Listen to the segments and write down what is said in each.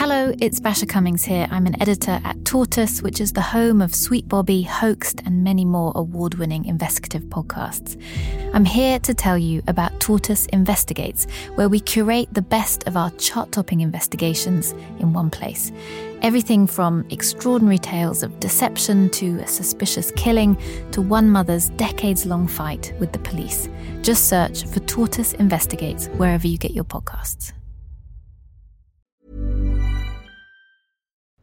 Hello, it's Basia Cummings here. I'm an editor at Tortoise, which is the home of Sweet Bobby, Hoaxed, and many more award winning investigative podcasts. I'm here to tell you about Tortoise Investigates, where we curate the best of our chart topping investigations in one place. Everything from extraordinary tales of deception to a suspicious killing to one mother's decades long fight with the police. Just search for Tortoise Investigates wherever you get your podcasts.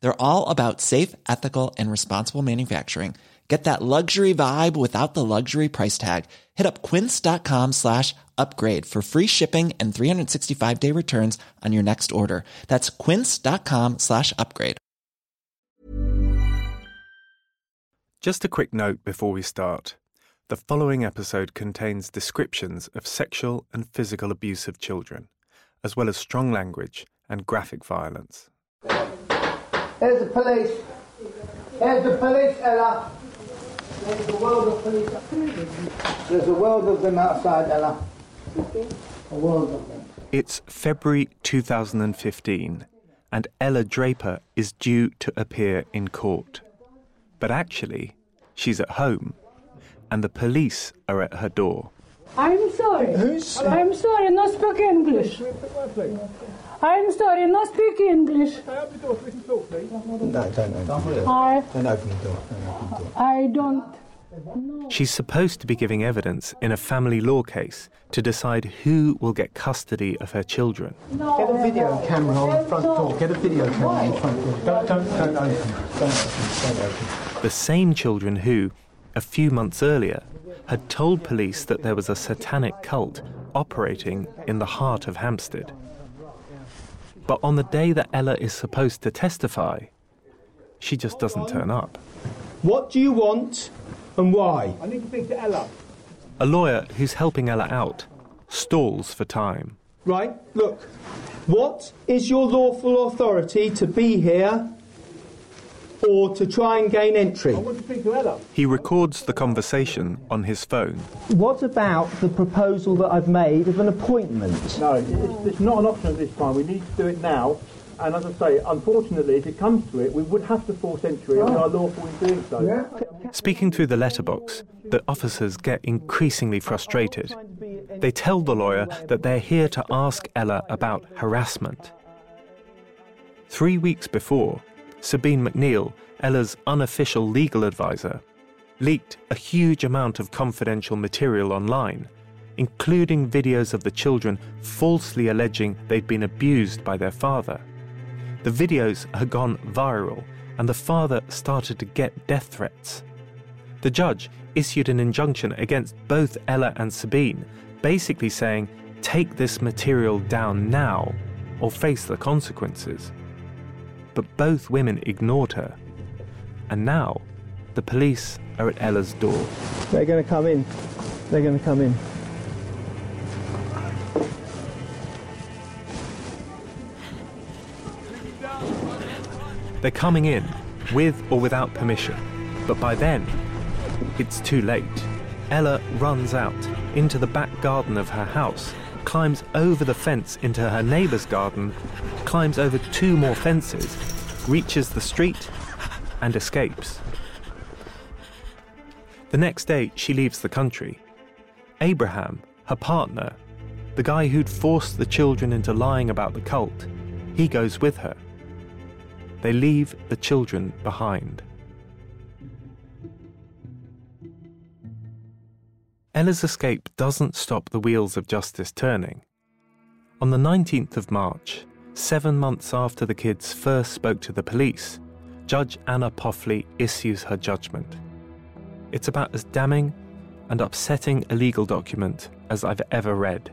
They're all about safe, ethical, and responsible manufacturing. Get that luxury vibe without the luxury price tag. Hit up quince.com slash upgrade for free shipping and 365 day returns on your next order. That's quince.com slash upgrade. Just a quick note before we start. The following episode contains descriptions of sexual and physical abuse of children, as well as strong language and graphic violence. Here's the police. Here's the police, Ella. There's a world of police. There's a world of them outside, Ella. A world of them. It's February 2015, and Ella Draper is due to appear in court. But actually, she's at home, and the police are at her door. I'm sorry. Who's- I'm sorry, no speak English. I'm sorry, no speak English. No, don't open the door. I Don't open the door. Don't open the door. I don't. She's supposed to be giving evidence in a family law case to decide who will get custody of her children. Get a video camera on the front door. Get a video camera on the front door. Don't, don't, don't open. Don't open. Don't open. The same children who, a few months earlier, had told police that there was a satanic cult operating in the heart of Hampstead. But on the day that Ella is supposed to testify, she just doesn't turn up. What do you want and why? I need to speak to Ella. A lawyer who's helping Ella out stalls for time. Right, look. What is your lawful authority to be here or to try and gain entry? I want to speak to Ella. He records the conversation on his phone. What about the proposal that I've made of an appointment? No, it's, it's not an option at this time. We need to do it now. And as I say, unfortunately, if it comes to it, we would have to force entry, and we are lawful in doing so. Yeah? Speaking through the letterbox, the officers get increasingly frustrated. They tell the lawyer that they're here to ask Ella about harassment. Three weeks before, Sabine McNeill, Ella's unofficial legal advisor, leaked a huge amount of confidential material online, including videos of the children falsely alleging they'd been abused by their father. The videos had gone viral, and the father started to get death threats. The judge issued an injunction against both Ella and Sabine, basically saying, take this material down now or face the consequences. But both women ignored her. And now, the police are at Ella's door. They're going to come in. They're going to come in. They're coming in, with or without permission. But by then, it's too late. Ella runs out into the back garden of her house, climbs over the fence into her neighbour's garden, climbs over two more fences, reaches the street, and escapes. The next day, she leaves the country. Abraham, her partner, the guy who'd forced the children into lying about the cult, he goes with her. They leave the children behind. Ella's escape doesn't stop the wheels of justice turning. On the 19th of March, seven months after the kids first spoke to the police, Judge Anna Pauffley issues her judgment. It's about as damning and upsetting a legal document as I've ever read.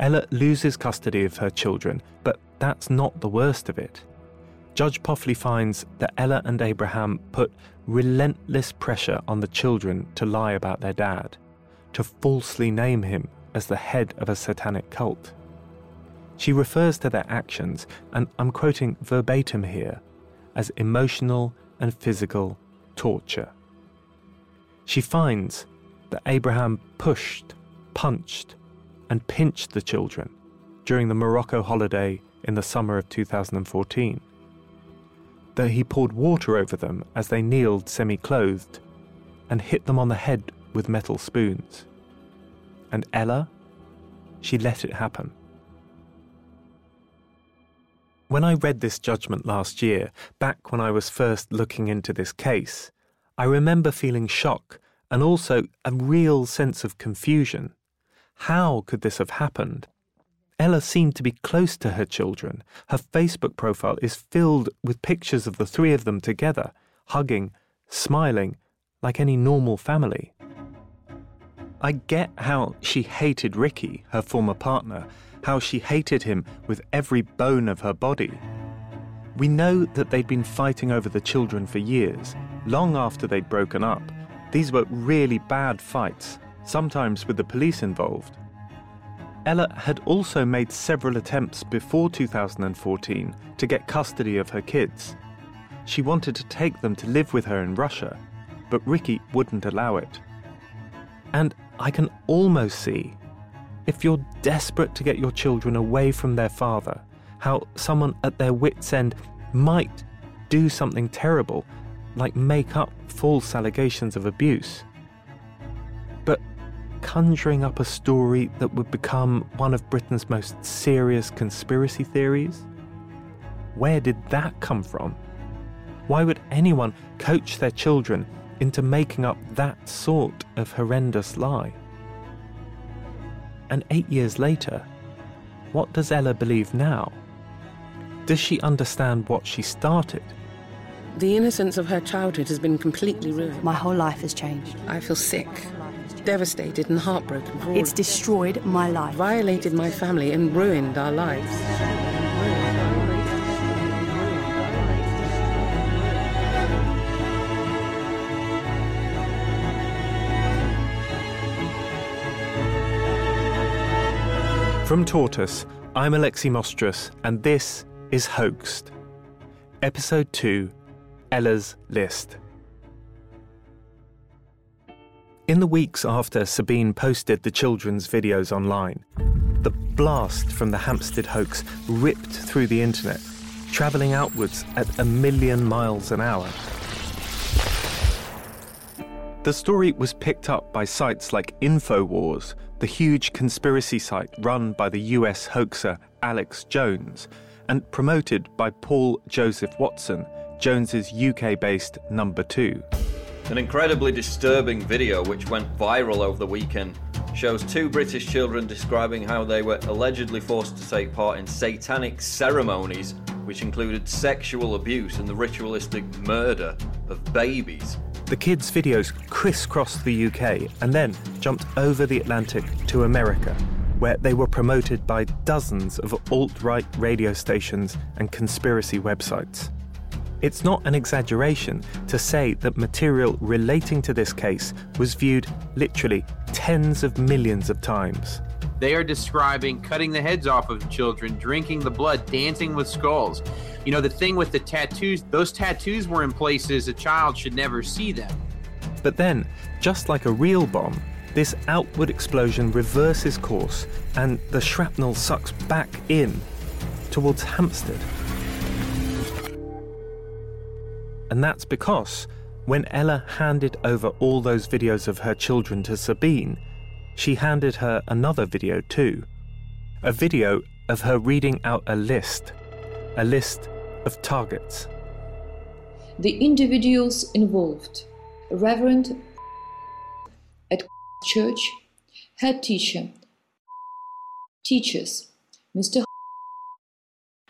Ella loses custody of her children, but that's not the worst of it. Judge Pauffley finds that Ella and Abraham put relentless pressure on the children to lie about their dad, to falsely name him as the head of a satanic cult. She refers to their actions, and I'm quoting verbatim here, as emotional and physical torture. She finds that Abraham pushed, punched, and pinched the children during the Morocco holiday in the summer of 2014. That he poured water over them as they kneeled semi clothed and hit them on the head with metal spoons. And Ella, she let it happen. When I read this judgment last year, back when I was first looking into this case, I remember feeling shock and also a real sense of confusion. How could this have happened? Ella seemed to be close to her children. Her Facebook profile is filled with pictures of the three of them together, hugging, smiling, like any normal family. I get how she hated Ricky, her former partner, how she hated him with every bone of her body. We know that they'd been fighting over the children for years, long after they'd broken up. These were really bad fights, sometimes with the police involved. Ella had also made several attempts before 2014 to get custody of her kids. She wanted to take them to live with her in Russia, but Ricky wouldn't allow it. And I can almost see, if you're desperate to get your children away from their father, how someone at their wits' end might do something terrible, like make up false allegations of abuse conjuring up a story that would become one of Britain's most serious conspiracy theories? Where did that come from? Why would anyone coach their children into making up that sort of horrendous lie? And eight years later, what does Ella believe now? Does she understand what she started? The innocence of her childhood has been completely ruined. My whole life has changed. I feel sick devastated and heartbroken for all. It's destroyed my life. Violated my family and ruined our lives. From Tortoise, I'm Alexi Mostrous, and this is Hoaxed. Episode 2 Ella's List. In the weeks after Sabine posted the children's videos online, the blast from the Hampstead hoax ripped through the internet, travelling outwards at a million miles an hour. The story was picked up by sites like InfoWars, the huge conspiracy site run by the US hoaxer Alex Jones, and promoted by Paul Joseph Watson, Jones's UK based number two. An incredibly disturbing video which went viral over the weekend shows two British children describing how they were allegedly forced to take part in satanic ceremonies which included sexual abuse and the ritualistic murder of babies. The kids' videos crisscrossed the UK and then jumped over the Atlantic to America, where they were promoted by dozens of alt right radio stations and conspiracy websites. It's not an exaggeration to say that material relating to this case was viewed literally tens of millions of times. They are describing cutting the heads off of children, drinking the blood, dancing with skulls. You know, the thing with the tattoos, those tattoos were in places a child should never see them. But then, just like a real bomb, this outward explosion reverses course and the shrapnel sucks back in towards Hampstead. And that's because when Ella handed over all those videos of her children to Sabine, she handed her another video too. A video of her reading out a list, a list of targets. The individuals involved Reverend at church, head teacher, teachers, Mr.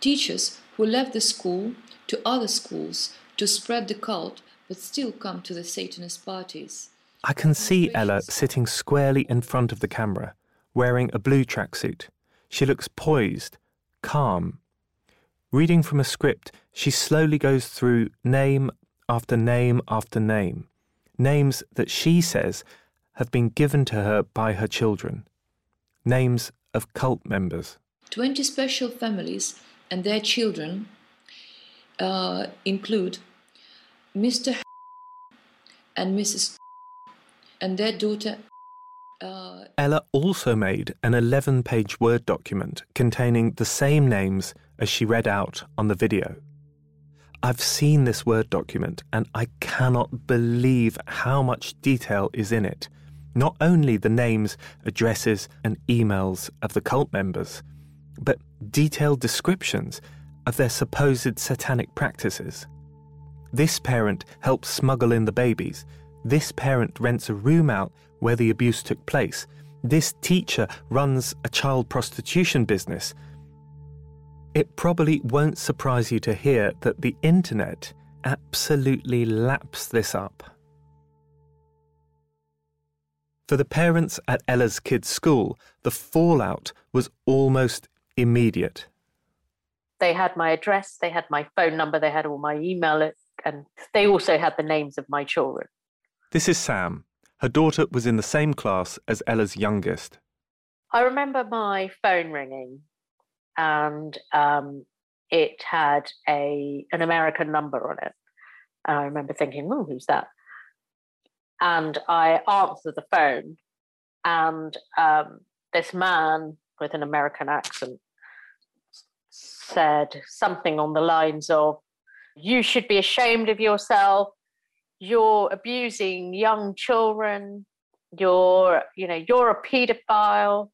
Teachers who left the school to other schools to spread the cult but still come to the Satanist parties. I can see Ella sitting squarely in front of the camera, wearing a blue tracksuit. She looks poised, calm. Reading from a script, she slowly goes through name after name after name, names that she says have been given to her by her children, names of cult members. 20 special families and their children uh, include Mr. and Mrs. and their daughter. Uh, Ella also made an 11 page Word document containing the same names as she read out on the video. I've seen this Word document and I cannot believe how much detail is in it. Not only the names, addresses, and emails of the cult members, but detailed descriptions of their supposed satanic practices. This parent helps smuggle in the babies. This parent rents a room out where the abuse took place. This teacher runs a child prostitution business. It probably won't surprise you to hear that the internet absolutely laps this up. For the parents at Ella's kids' school, the fallout was almost immediate. They had my address, they had my phone number, they had all my email, and they also had the names of my children. This is Sam. Her daughter was in the same class as Ella's youngest. I remember my phone ringing, and um, it had a an American number on it. And I remember thinking, "Oh, who's that?" And I answered the phone, and um, this man with an American accent said something on the lines of, You should be ashamed of yourself. You're abusing young children. You're, you know, you're a pedophile.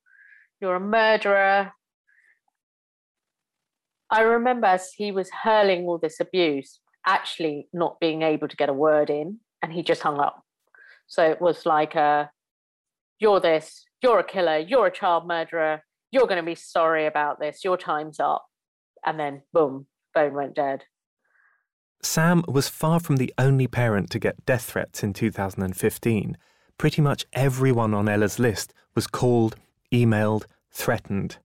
You're a murderer. I remember as he was hurling all this abuse, actually not being able to get a word in, and he just hung up. So it was like a, you're this, you're a killer, you're a child murderer, you're going to be sorry about this, your time's up and then boom, phone went dead. Sam was far from the only parent to get death threats in 2015. Pretty much everyone on Ella's list was called, emailed, threatened.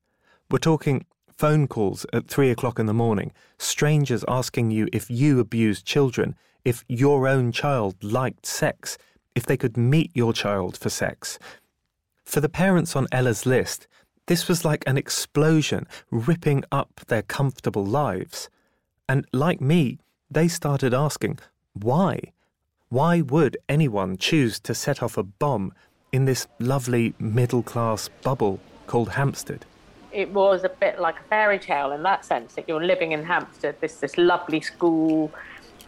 We're talking phone calls at three o'clock in the morning, strangers asking you if you abused children, if your own child liked sex, if they could meet your child for sex. For the parents on Ella's list, this was like an explosion ripping up their comfortable lives. And like me, they started asking, why? Why would anyone choose to set off a bomb in this lovely middle class bubble called Hampstead? It was a bit like a fairy tale in that sense that you're living in Hampstead, this this lovely school,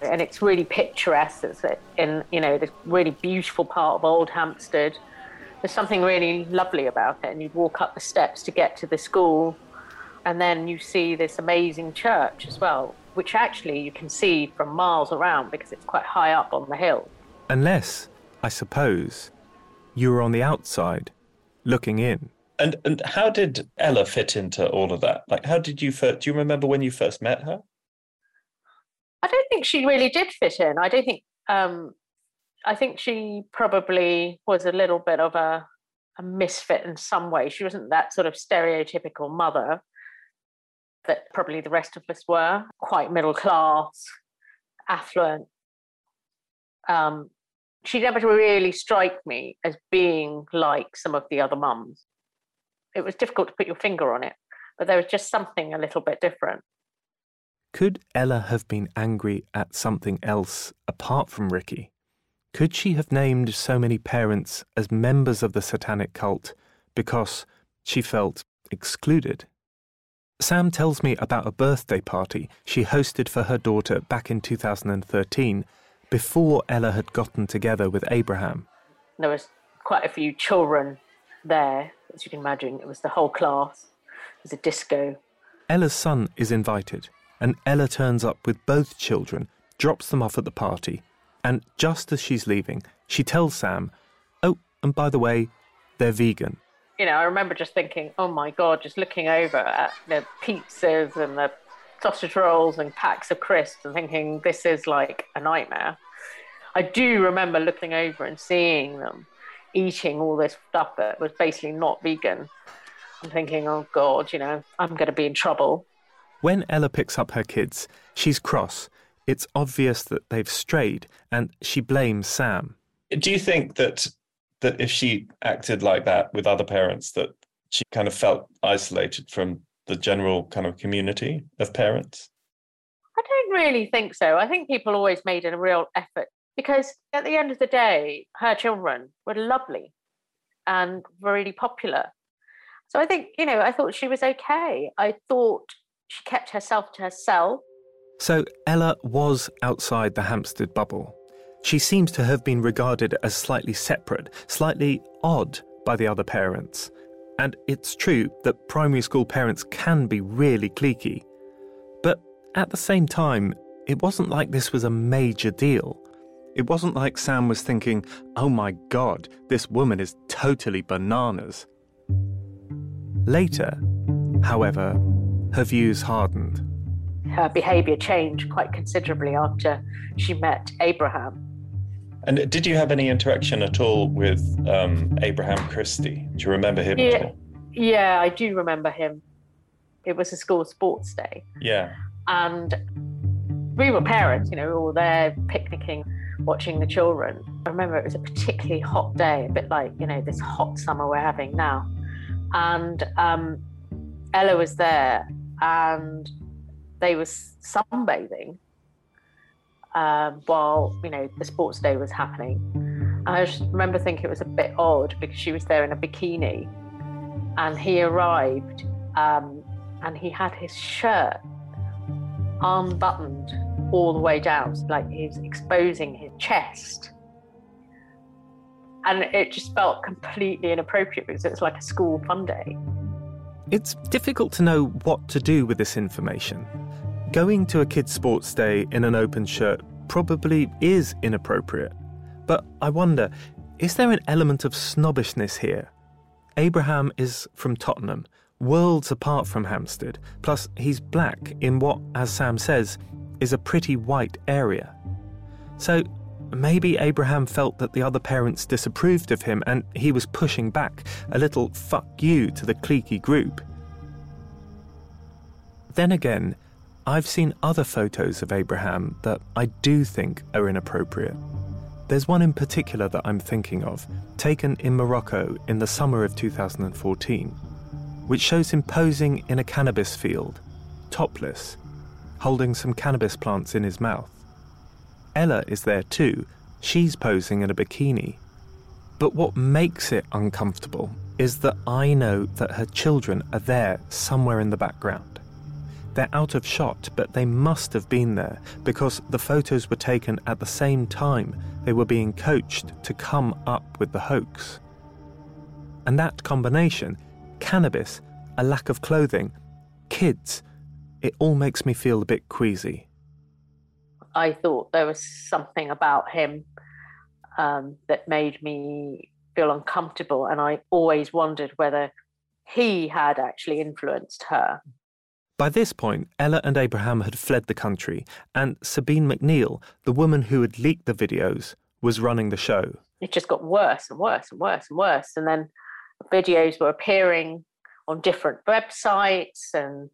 and it's really picturesque. It's in you know this really beautiful part of Old Hampstead there's something really lovely about it. And you'd walk up the steps to get to the school, and then you see this amazing church as well, which actually you can see from miles around because it's quite high up on the hill. Unless, I suppose, you were on the outside, looking in. And and how did Ella fit into all of that? Like, how did you first? Do you remember when you first met her? I don't think she really did fit in. I don't think um, I think she probably was a little bit of a, a misfit in some way. She wasn't that sort of stereotypical mother that probably the rest of us were, quite middle class, affluent. Um, she never really struck me as being like some of the other mums. It was difficult to put your finger on it, but there was just something a little bit different. Could Ella have been angry at something else apart from Ricky? Could she have named so many parents as members of the satanic cult because she felt excluded? Sam tells me about a birthday party she hosted for her daughter back in 2013 before Ella had gotten together with Abraham. There was quite a few children there, as you can imagine. It was the whole class. It was a disco. Ella's son is invited, and Ella turns up with both children, drops them off at the party, and just as she's leaving, she tells Sam, Oh, and by the way, they're vegan. You know, I remember just thinking, oh my God, just looking over at the pizzas and the sausage rolls and packs of crisps and thinking, this is like a nightmare. I do remember looking over and seeing them eating all this stuff that was basically not vegan. I'm thinking, oh God, you know, I'm going to be in trouble. When Ella picks up her kids, she's cross. It's obvious that they've strayed, and she blames Sam. Do you think that that if she acted like that with other parents, that she kind of felt isolated from the general kind of community of parents? I don't really think so. I think people always made a real effort because at the end of the day, her children were lovely and really popular. So I think, you know, I thought she was okay. I thought she kept herself to herself. So Ella was outside the Hampstead bubble. She seems to have been regarded as slightly separate, slightly odd by the other parents. And it's true that primary school parents can be really cliquey. But at the same time, it wasn't like this was a major deal. It wasn't like Sam was thinking, oh my god, this woman is totally bananas. Later, however, her views hardened. Her behaviour changed quite considerably after she met Abraham. And did you have any interaction at all with um, Abraham Christie? Do you remember him yeah, at all? Yeah, I do remember him. It was a school sports day. Yeah. And we were parents, you know, we were all there picnicking, watching the children. I remember it was a particularly hot day, a bit like, you know, this hot summer we're having now. And um, Ella was there and they were sunbathing um, while you know the sports day was happening. I just remember thinking it was a bit odd because she was there in a bikini, and he arrived, um, and he had his shirt unbuttoned all the way down, like he was exposing his chest. And it just felt completely inappropriate because it was like a school fun day. It's difficult to know what to do with this information. Going to a kid's sports day in an open shirt probably is inappropriate. But I wonder is there an element of snobbishness here? Abraham is from Tottenham, worlds apart from Hampstead, plus he's black in what, as Sam says, is a pretty white area. So maybe Abraham felt that the other parents disapproved of him and he was pushing back a little fuck you to the cliquey group. Then again, I've seen other photos of Abraham that I do think are inappropriate. There's one in particular that I'm thinking of, taken in Morocco in the summer of 2014, which shows him posing in a cannabis field, topless, holding some cannabis plants in his mouth. Ella is there too, she's posing in a bikini. But what makes it uncomfortable is that I know that her children are there somewhere in the background. They're out of shot, but they must have been there because the photos were taken at the same time they were being coached to come up with the hoax. And that combination cannabis, a lack of clothing, kids it all makes me feel a bit queasy. I thought there was something about him um, that made me feel uncomfortable, and I always wondered whether he had actually influenced her. By this point, Ella and Abraham had fled the country, and Sabine McNeill, the woman who had leaked the videos, was running the show. It just got worse and worse and worse and worse. And then videos were appearing on different websites, and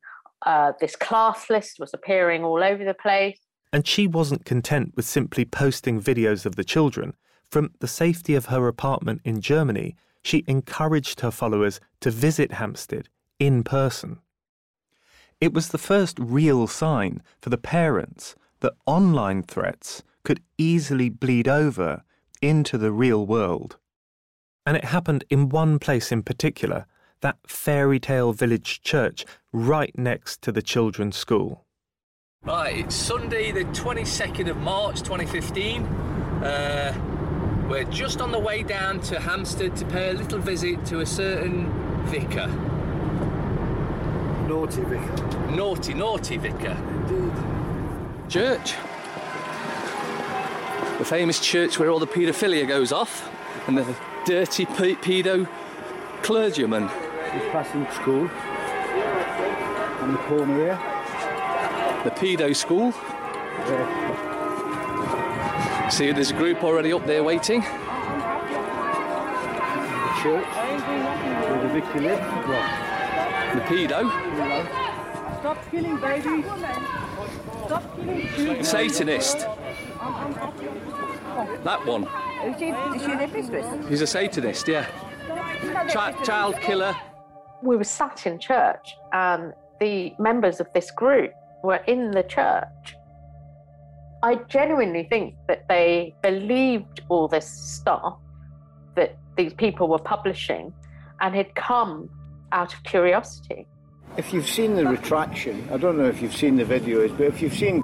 uh, this class list was appearing all over the place. And she wasn't content with simply posting videos of the children. From the safety of her apartment in Germany, she encouraged her followers to visit Hampstead in person. It was the first real sign for the parents that online threats could easily bleed over into the real world. And it happened in one place in particular that fairy tale village church right next to the children's school. Right, it's Sunday, the 22nd of March 2015. Uh, we're just on the way down to Hampstead to pay a little visit to a certain vicar. Naughty vicar. Naughty, naughty vicar. Indeed. Church. The famous church where all the paedophilia goes off and the dirty pe- pedo clergyman. He's passing school. On the corner here. The pedo school. See, there's a group already up there waiting. The church. Where the vicar lives. What? The pedo. Stop killing babies. Stop killing children. Satanist. That one. Is she, is she their mistress? He's a Satanist, yeah. Chi- child killer. We were sat in church, and the members of this group were in the church. I genuinely think that they believed all this stuff that these people were publishing and had come out of curiosity. If you've seen the retraction, I don't know if you've seen the videos, but if you've seen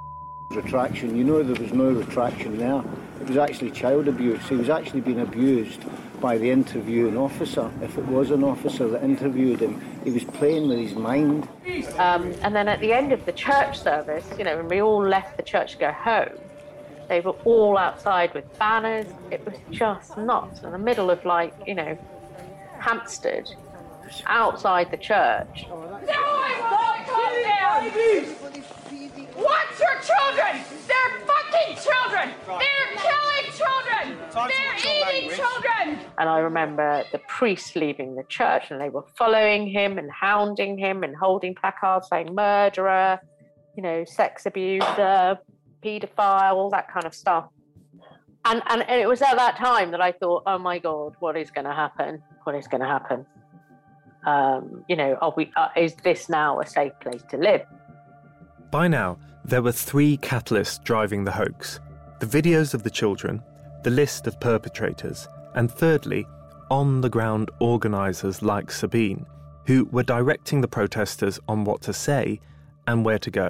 the retraction, you know there was no retraction there. It was actually child abuse. He was actually being abused by the interviewing officer. If it was an officer that interviewed him, he was playing with his mind. Um, and then at the end of the church service, you know, when we all left the church to go home, they were all outside with banners. It was just nuts in the middle of like, you know, Hampstead, outside the church. No, I won't you Watch your children! They're fucking children! They're killing children! They're eating children! And I remember the priest leaving the church and they were following him and hounding him and holding placards saying murderer, you know, sex abuser, paedophile, all that kind of stuff. And, and, and it was at that time that I thought, oh my God, what is going to happen? What is going to happen? Um, you know, are we, uh, is this now a safe place to live? By now, there were three catalysts driving the hoax the videos of the children, the list of perpetrators, and thirdly, on the ground organisers like Sabine, who were directing the protesters on what to say and where to go.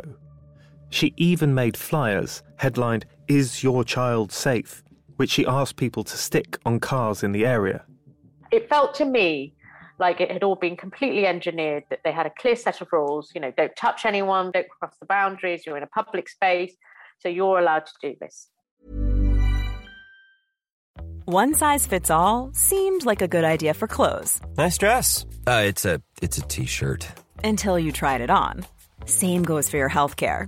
She even made flyers headlined, Is Your Child Safe? which she asked people to stick on cars in the area. It felt to me like it had all been completely engineered, that they had a clear set of rules, you know, don't touch anyone, don't cross the boundaries, you're in a public space, so you're allowed to do this. One size fits all seemed like a good idea for clothes. Nice dress. Uh, it's a it's a t-shirt. Until you tried it on. Same goes for your healthcare.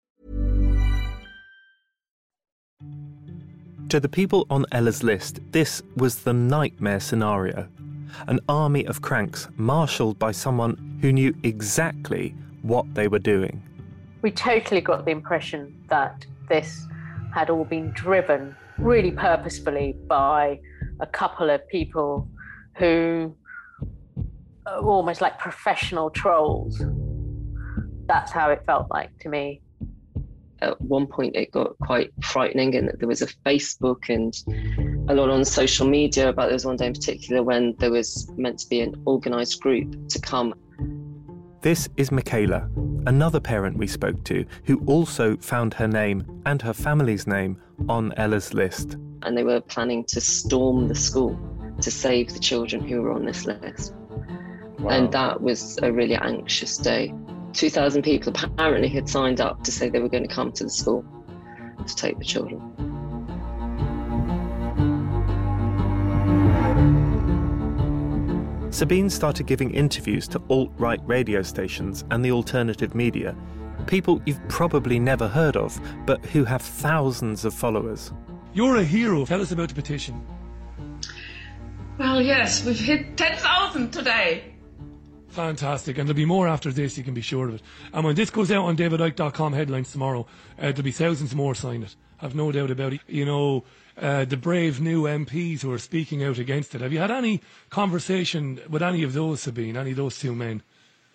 To the people on Ella's list, this was the nightmare scenario. An army of cranks marshalled by someone who knew exactly what they were doing. We totally got the impression that this had all been driven really purposefully by a couple of people who uh, are almost like professional trolls. That's how it felt like to me at one point it got quite frightening and there was a facebook and a lot on social media about there was one day in particular when there was meant to be an organized group to come. This is Michaela, another parent we spoke to, who also found her name and her family's name on Ella's list. and they were planning to storm the school to save the children who were on this list. And that was a really anxious day 2000 people apparently had signed up to say they were going to come to the school to take the children Sabine started giving interviews to alt right radio stations and the alternative media, people you've probably never heard of, but who have thousands of followers. You're a hero. Tell us about the petition. Well, yes, we've hit 10,000 today. Fantastic. And there'll be more after this, you can be sure of it. And when this goes out on davidicke.com headlines tomorrow, uh, there'll be thousands more sign it. I've no doubt about it. You know, uh, the brave new MPs who are speaking out against it. Have you had any conversation with any of those, Sabine, any of those two men?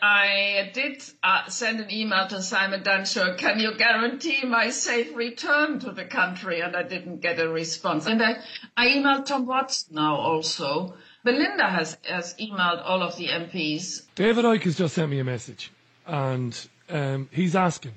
I did uh, send an email to Simon Danczuk, can you guarantee my safe return to the country? And I didn't get a response. And I, I emailed Tom Watts now also. Belinda has, has emailed all of the MPs. David Icke has just sent me a message and um, he's asking,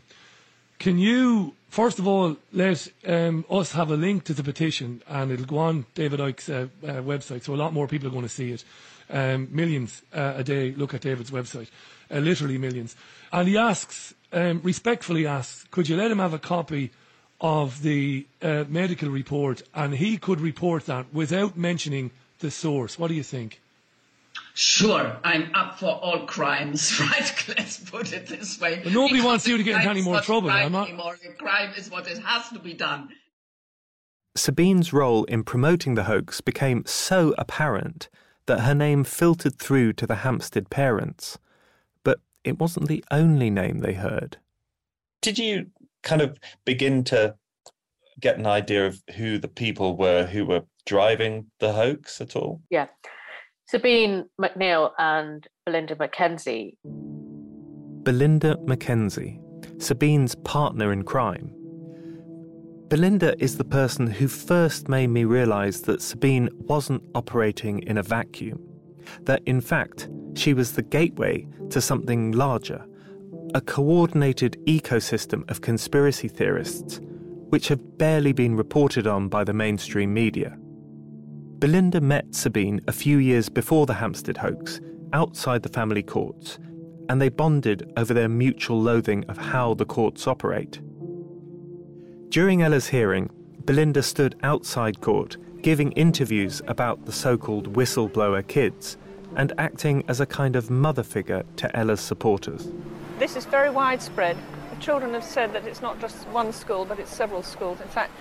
can you, first of all, let um, us have a link to the petition and it'll go on David Icke's uh, uh, website, so a lot more people are going to see it. Um, millions uh, a day look at David's website, uh, literally millions. And he asks, um, respectfully asks, could you let him have a copy of the uh, medical report and he could report that without mentioning the source? What do you think? Sure, I'm up for all crimes, right? Let's put it this way. But nobody Because wants you to get into any more trouble, crime I'm not- Anymore. The crime is what it has to be done. Sabine's role in promoting the hoax became so apparent that her name filtered through to the Hampstead parents. But it wasn't the only name they heard. Did you kind of begin to get an idea of who the people were who were driving the hoax at all? Yeah. Sabine McNeill and Belinda McKenzie. Belinda McKenzie, Sabine's partner in crime. Belinda is the person who first made me realise that Sabine wasn't operating in a vacuum, that in fact she was the gateway to something larger, a coordinated ecosystem of conspiracy theorists, which have barely been reported on by the mainstream media. Belinda met Sabine a few years before the Hampstead hoax, outside the family courts, and they bonded over their mutual loathing of how the courts operate. During Ella's hearing, Belinda stood outside court, giving interviews about the so called whistleblower kids and acting as a kind of mother figure to Ella's supporters. This is very widespread. The children have said that it's not just one school, but it's several schools. In fact,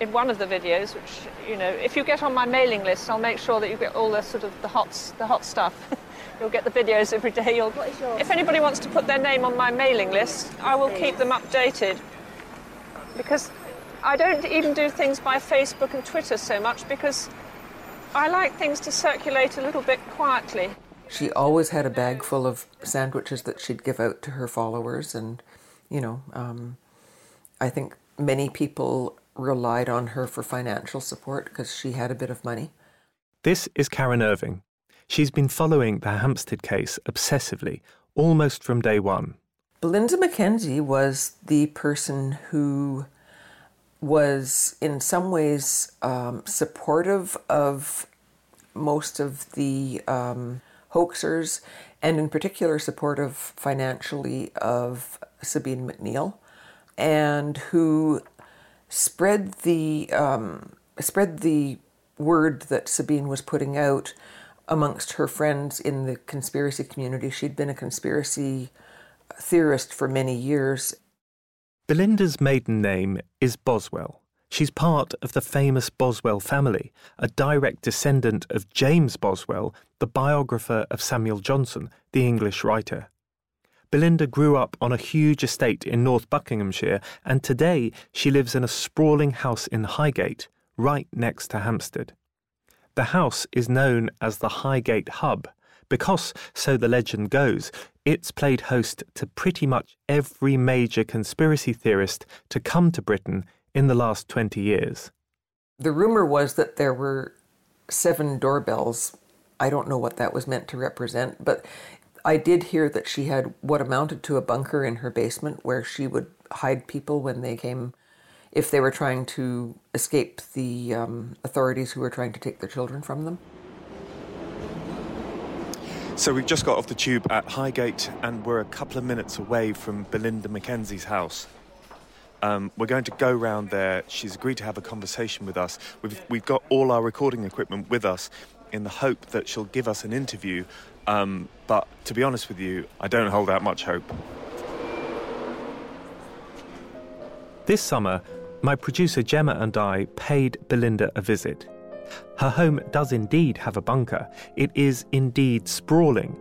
in one of the videos, which you know, if you get on my mailing list, I'll make sure that you get all the sort of the hot, the hot stuff. You'll get the videos every day. You'll, if anybody wants to put their name on my mailing list, I will keep them updated. Because I don't even do things by Facebook and Twitter so much because I like things to circulate a little bit quietly. She always had a bag full of sandwiches that she'd give out to her followers, and you know, um, I think many people relied on her for financial support because she had a bit of money. This is Karen Irving. She's been following the Hampstead case obsessively, almost from day one. Belinda McKenzie was the person who was, in some ways, um, supportive of most of the um, hoaxers, and in particular, supportive financially of Sabine McNeill, and who spread the um, spread the word that Sabine was putting out amongst her friends in the conspiracy community. She'd been a conspiracy theorist for many years. Belinda's maiden name is Boswell. She's part of the famous Boswell family, a direct descendant of James Boswell, the biographer of Samuel Johnson, the English writer. Belinda grew up on a huge estate in North Buckinghamshire, and today she lives in a sprawling house in Highgate, right next to Hampstead. The house is known as the Highgate Hub because, so the legend goes, it's played host to pretty much every major conspiracy theorist to come to Britain in the last 20 years. The rumor was that there were seven doorbells. I don't know what that was meant to represent, but I did hear that she had what amounted to a bunker in her basement where she would hide people when they came, if they were trying to escape the um, authorities who were trying to take their children from them. So we've just got off the tube at Highgate and we're a couple of minutes away from Belinda McKenzie's house. Um, we're going to go round there. She's agreed to have a conversation with us. We've, we've got all our recording equipment with us in the hope that she'll give us an interview. Um, but to be honest with you, I don't hold out much hope. This summer, my producer Gemma and I paid Belinda a visit. Her home does indeed have a bunker. It is indeed sprawling.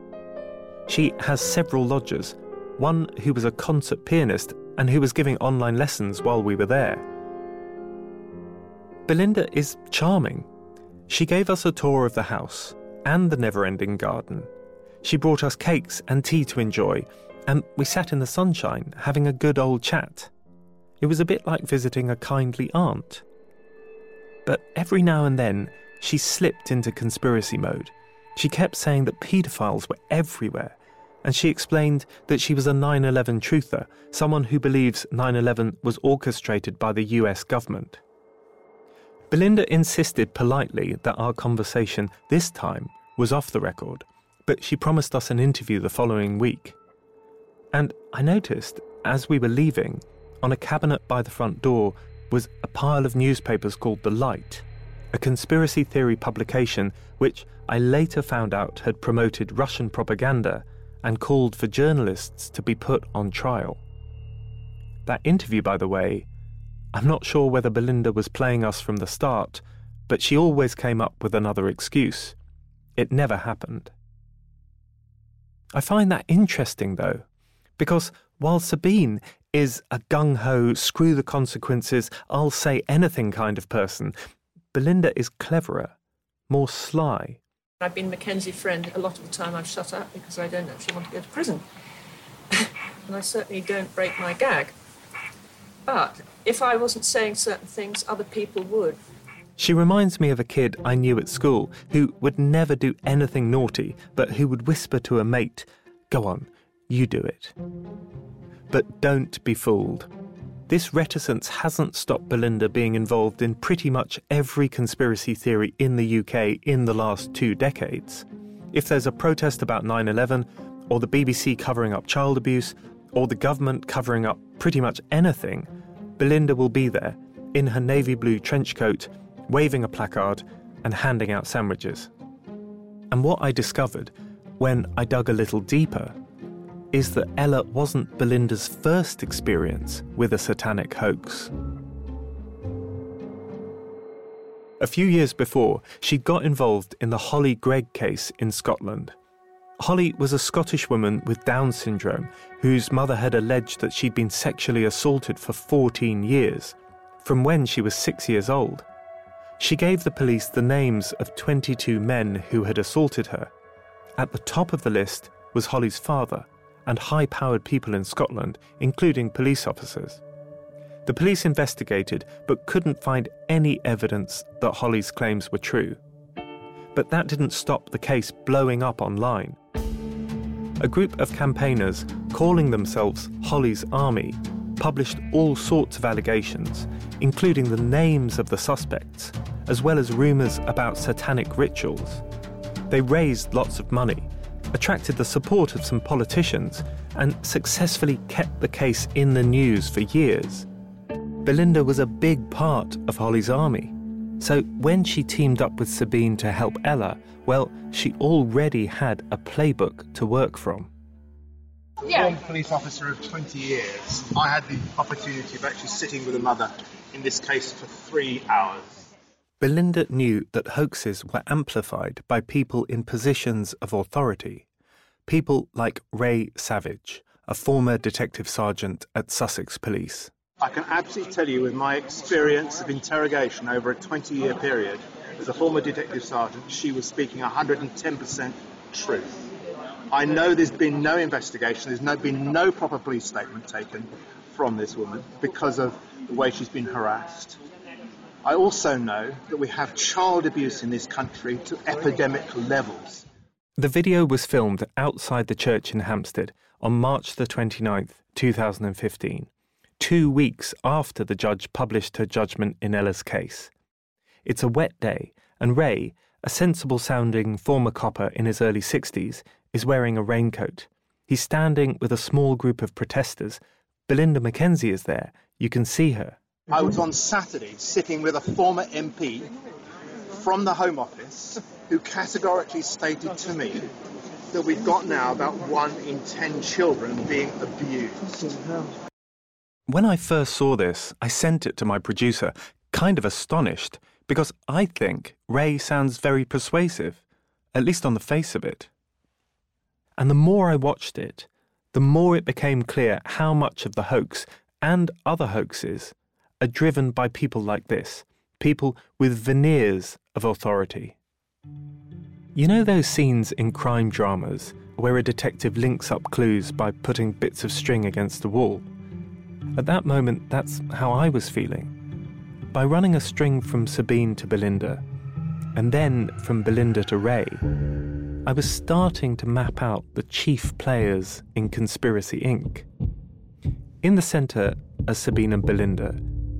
She has several lodgers, one who was a concert pianist and who was giving online lessons while we were there. Belinda is charming. She gave us a tour of the house and the never ending garden. She brought us cakes and tea to enjoy, and we sat in the sunshine having a good old chat. It was a bit like visiting a kindly aunt. But every now and then, she slipped into conspiracy mode. She kept saying that paedophiles were everywhere, and she explained that she was a 9 11 truther, someone who believes 9 11 was orchestrated by the US government. Belinda insisted politely that our conversation this time was off the record, but she promised us an interview the following week. And I noticed, as we were leaving, on a cabinet by the front door was a pile of newspapers called The Light, a conspiracy theory publication which I later found out had promoted Russian propaganda and called for journalists to be put on trial. That interview, by the way, I'm not sure whether Belinda was playing us from the start, but she always came up with another excuse. It never happened. I find that interesting, though, because while Sabine is a gung ho, screw the consequences, I'll say anything kind of person, Belinda is cleverer, more sly. I've been McKenzie's friend. A lot of the time I've shut up because I don't actually want to go to prison. and I certainly don't break my gag. But if I wasn't saying certain things, other people would. She reminds me of a kid I knew at school who would never do anything naughty, but who would whisper to a mate, Go on, you do it. But don't be fooled. This reticence hasn't stopped Belinda being involved in pretty much every conspiracy theory in the UK in the last two decades. If there's a protest about 9 11, or the BBC covering up child abuse, or the government covering up pretty much anything, Belinda will be there in her navy blue trench coat, waving a placard and handing out sandwiches. And what I discovered when I dug a little deeper is that Ella wasn't Belinda's first experience with a satanic hoax. A few years before, she got involved in the Holly Greig case in Scotland. Holly was a Scottish woman with Down syndrome whose mother had alleged that she'd been sexually assaulted for 14 years, from when she was six years old. She gave the police the names of 22 men who had assaulted her. At the top of the list was Holly's father and high powered people in Scotland, including police officers. The police investigated but couldn't find any evidence that Holly's claims were true. But that didn't stop the case blowing up online. A group of campaigners calling themselves Holly's Army published all sorts of allegations, including the names of the suspects, as well as rumours about satanic rituals. They raised lots of money, attracted the support of some politicians, and successfully kept the case in the news for years. Belinda was a big part of Holly's army. So when she teamed up with Sabine to help Ella, well, she already had a playbook to work from. Yeah. Former police officer of 20 years, I had the opportunity of actually sitting with a mother in this case for three hours. Belinda knew that hoaxes were amplified by people in positions of authority. People like Ray Savage, a former detective sergeant at Sussex Police. I can absolutely tell you, with my experience of interrogation over a 20 year period, as a former detective sergeant, she was speaking 110% truth. I know there's been no investigation, there's no, been no proper police statement taken from this woman because of the way she's been harassed. I also know that we have child abuse in this country to epidemic levels. The video was filmed outside the church in Hampstead on March the 29th, 2015, two weeks after the judge published her judgment in Ella's case. It's a wet day, and Ray, a sensible sounding former copper in his early 60s, is wearing a raincoat. He's standing with a small group of protesters. Belinda McKenzie is there. You can see her. I was on Saturday sitting with a former MP from the Home Office who categorically stated to me that we've got now about one in ten children being abused. When I first saw this, I sent it to my producer, kind of astonished, because I think Ray sounds very persuasive, at least on the face of it. And the more I watched it, the more it became clear how much of the hoax and other hoaxes are driven by people like this people with veneers of authority. You know those scenes in crime dramas where a detective links up clues by putting bits of string against the wall? At that moment, that's how I was feeling. By running a string from Sabine to Belinda, and then from Belinda to Ray, I was starting to map out the chief players in Conspiracy Inc. In the centre are Sabine and Belinda,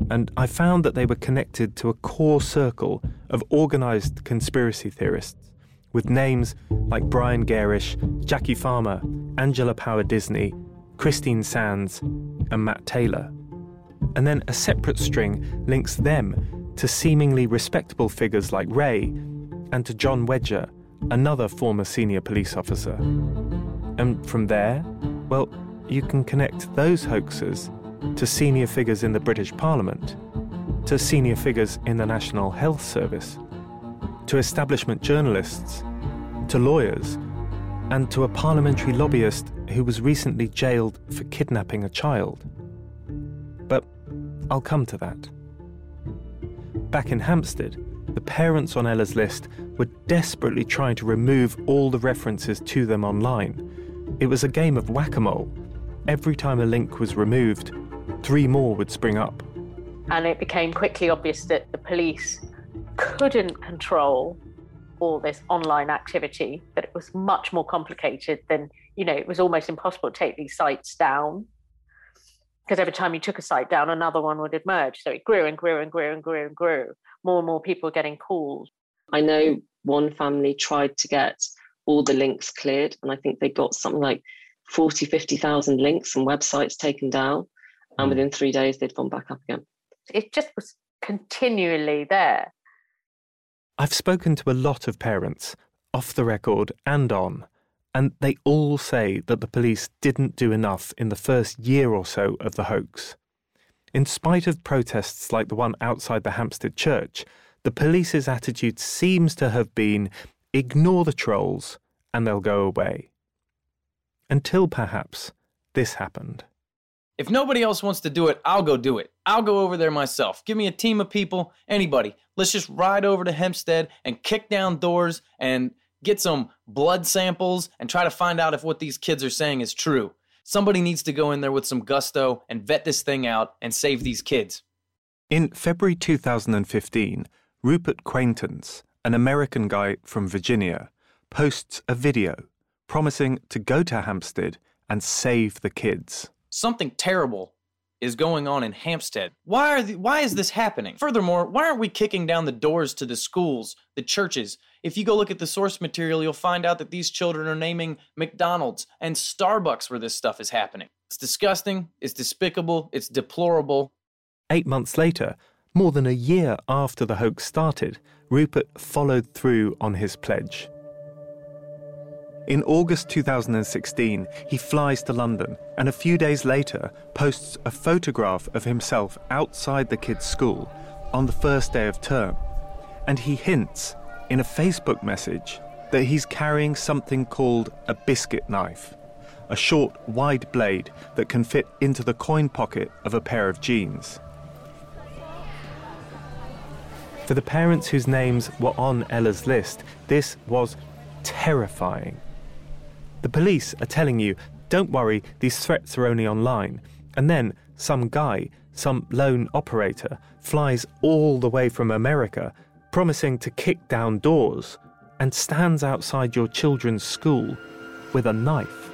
and I found that they were connected to a core circle of organised conspiracy theorists with names like Brian Gerrish, Jackie Farmer, Angela Power Disney, Christine Sands, and Matt Taylor. And then a separate string links them to seemingly respectable figures like Ray and to John Wedger, another former senior police officer. And from there, well, you can connect those hoaxes to senior figures in the British Parliament, to senior figures in the National Health Service, to establishment journalists, to lawyers, and to a parliamentary lobbyist who was recently jailed for kidnapping a child. But I'll come to that. Back in Hampstead, the parents on Ella's list were desperately trying to remove all the references to them online. It was a game of whack a mole. Every time a link was removed, three more would spring up. And it became quickly obvious that the police couldn't control all this online activity, that it was much more complicated than, you know, it was almost impossible to take these sites down. Because every time you took a site down, another one would emerge. So it grew and grew and grew and grew and grew. More and more people were getting called. I know one family tried to get all the links cleared, and I think they got something like 40, 50,000 links and websites taken down. And hmm. within three days, they'd gone back up again. It just was continually there. I've spoken to a lot of parents, off the record and on, and they all say that the police didn't do enough in the first year or so of the hoax. In spite of protests like the one outside the Hampstead church, the police's attitude seems to have been ignore the trolls and they'll go away. Until perhaps this happened. If nobody else wants to do it, I'll go do it. I'll go over there myself. Give me a team of people, anybody. Let's just ride over to Hempstead and kick down doors and get some blood samples and try to find out if what these kids are saying is true. Somebody needs to go in there with some gusto and vet this thing out and save these kids. In February 2015, Rupert Quaintance, an American guy from Virginia, posts a video promising to go to Hampstead and save the kids something terrible is going on in Hampstead. Why are the, why is this happening? Furthermore, why aren't we kicking down the doors to the schools, the churches? If you go look at the source material, you'll find out that these children are naming McDonald's and Starbucks where this stuff is happening. It's disgusting, it's despicable, it's deplorable. 8 months later, more than a year after the hoax started, Rupert followed through on his pledge. In August 2016, he flies to London and a few days later posts a photograph of himself outside the kids' school on the first day of term. And he hints in a Facebook message that he's carrying something called a biscuit knife, a short, wide blade that can fit into the coin pocket of a pair of jeans. For the parents whose names were on Ella's list, this was terrifying. The police are telling you, don't worry, these threats are only online. And then some guy, some lone operator, flies all the way from America, promising to kick down doors, and stands outside your children's school with a knife.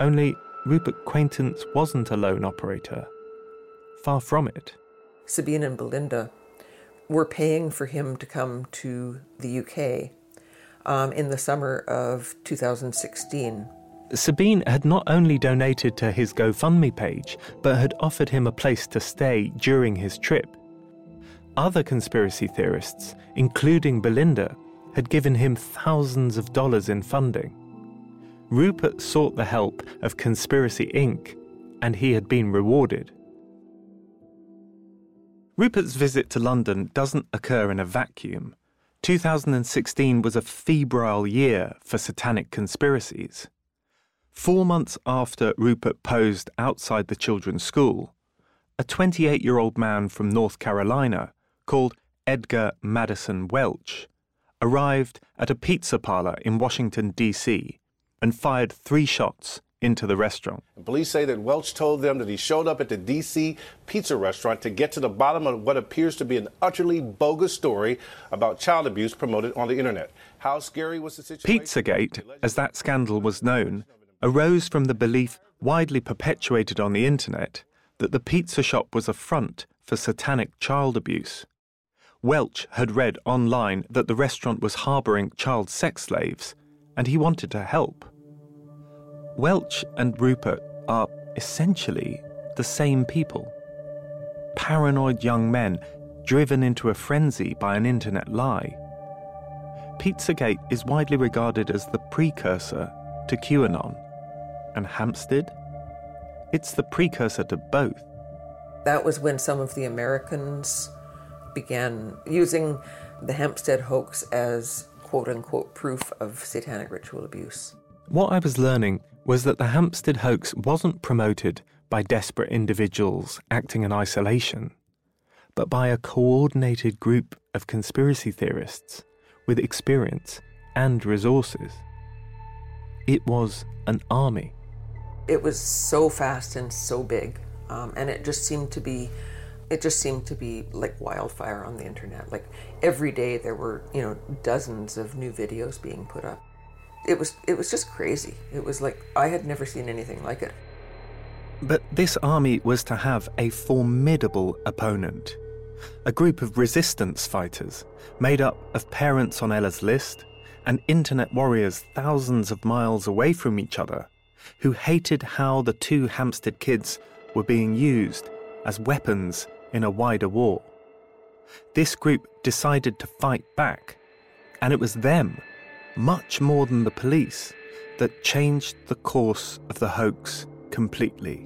Only Rupert Quaintance wasn't a lone operator. Far from it. Sabine and Belinda were paying for him to come to the UK um, in the summer of 2016. Sabine had not only donated to his GoFundMe page, but had offered him a place to stay during his trip. Other conspiracy theorists, including Belinda, had given him thousands of dollars in funding. Rupert sought the help of Conspiracy Inc., and he had been rewarded. Rupert's visit to London doesn't occur in a vacuum. 2016 was a febrile year for satanic conspiracies. Four months after Rupert posed outside the children's school, a 28 year old man from North Carolina called Edgar Maddison Welch arrived at a pizza parlor in Washington, D.C., and fired three shots into the restaurant. Police say that Welch told them that he showed up at the D.C. pizza restaurant to get to the bottom of what appears to be an utterly bogus story about child abuse promoted on the internet. How scary was the situation? Pizzagate, as that scandal was known, arose from the belief widely perpetuated on the internet that the pizza shop was a front for satanic child abuse. Welch had read online that the restaurant was harbouring child sex slaves, and he wanted to help. Welch and Rupert are essentially the same people. Paranoid young men driven into a frenzy by an internet lie. Pizzagate is widely regarded as the precursor to QAnon. And Hampstead? It's the precursor to both. That was when some of the Americans began using the Hampstead hoax as quote unquote proof of satanic ritual abuse. What I was learning was that the Hampstead hoax wasn't promoted by desperate individuals acting in isolation, but by a coordinated group of conspiracy theorists with experience and resources. It was an army. It was so fast and so big, um, and it just seemed to be it just seemed to be like wildfire on the internet. Like every day there were, you know, dozens of new videos being put up. It was it was just crazy. It was like I had never seen anything like it. But this army was to have a formidable opponent. A group of resistance fighters made up of parents on Ella's list and internet warriors thousands of miles away from each other who hated how the two Hampstead kids were being used as weapons in a wider war. This group decided to fight back, and it was them, much more than the police, that changed the course of the hoax completely.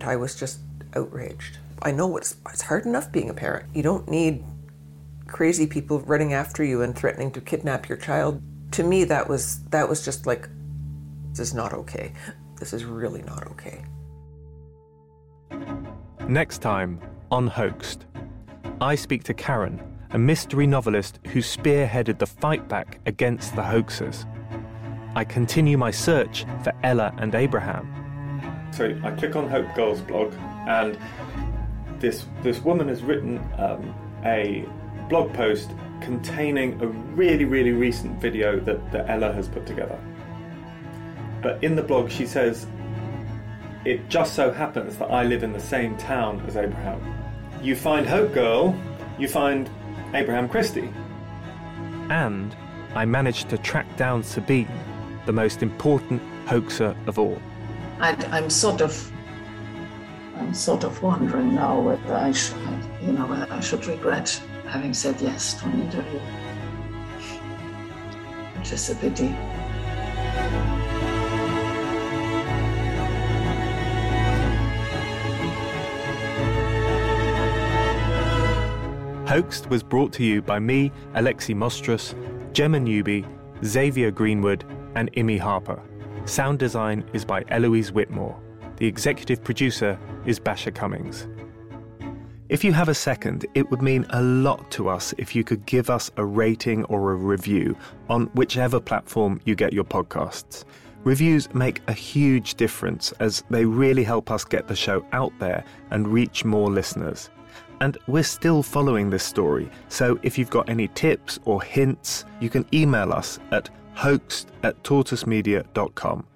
I was just outraged. I know it's, it's hard enough being a parent. You don't need crazy people running after you and threatening to kidnap your child. To me, that was that was just like, this is not okay. This is really not okay. Next time on Hoaxed, I speak to Karen, a mystery novelist who spearheaded the fight back against the hoaxers. I continue my search for Ella and Abraham. So I click on Hope Girls blog, and this this woman has written um, a blog post containing a really really recent video that, that Ella has put together. But in the blog, she says it just so happens that I live in the same town as Abraham. You find Hope Girl, you find Abraham Christie. And I managed to track down Sabine, the most important hoaxer of all. I, am sort of, I'm sort of wondering now whether I should, you know, whether I should regret having said yes to an interview, which is a pity. Hoaxed was brought to you by me, Alexi Mostrous, Gemma Newby, Xavier Greenwood, and Imi Harper. Sound design is by Eloise Whitmore. The executive producer is Basia Cummings. If you have a second, it would mean a lot to us if you could give us a rating or a review on whichever platform you get your podcasts. Reviews make a huge difference as they really help us get the show out there and reach more listeners. And we're still following this story, so if you've got any tips or hints, you can email us at hoaxed at tortoisemedia.com.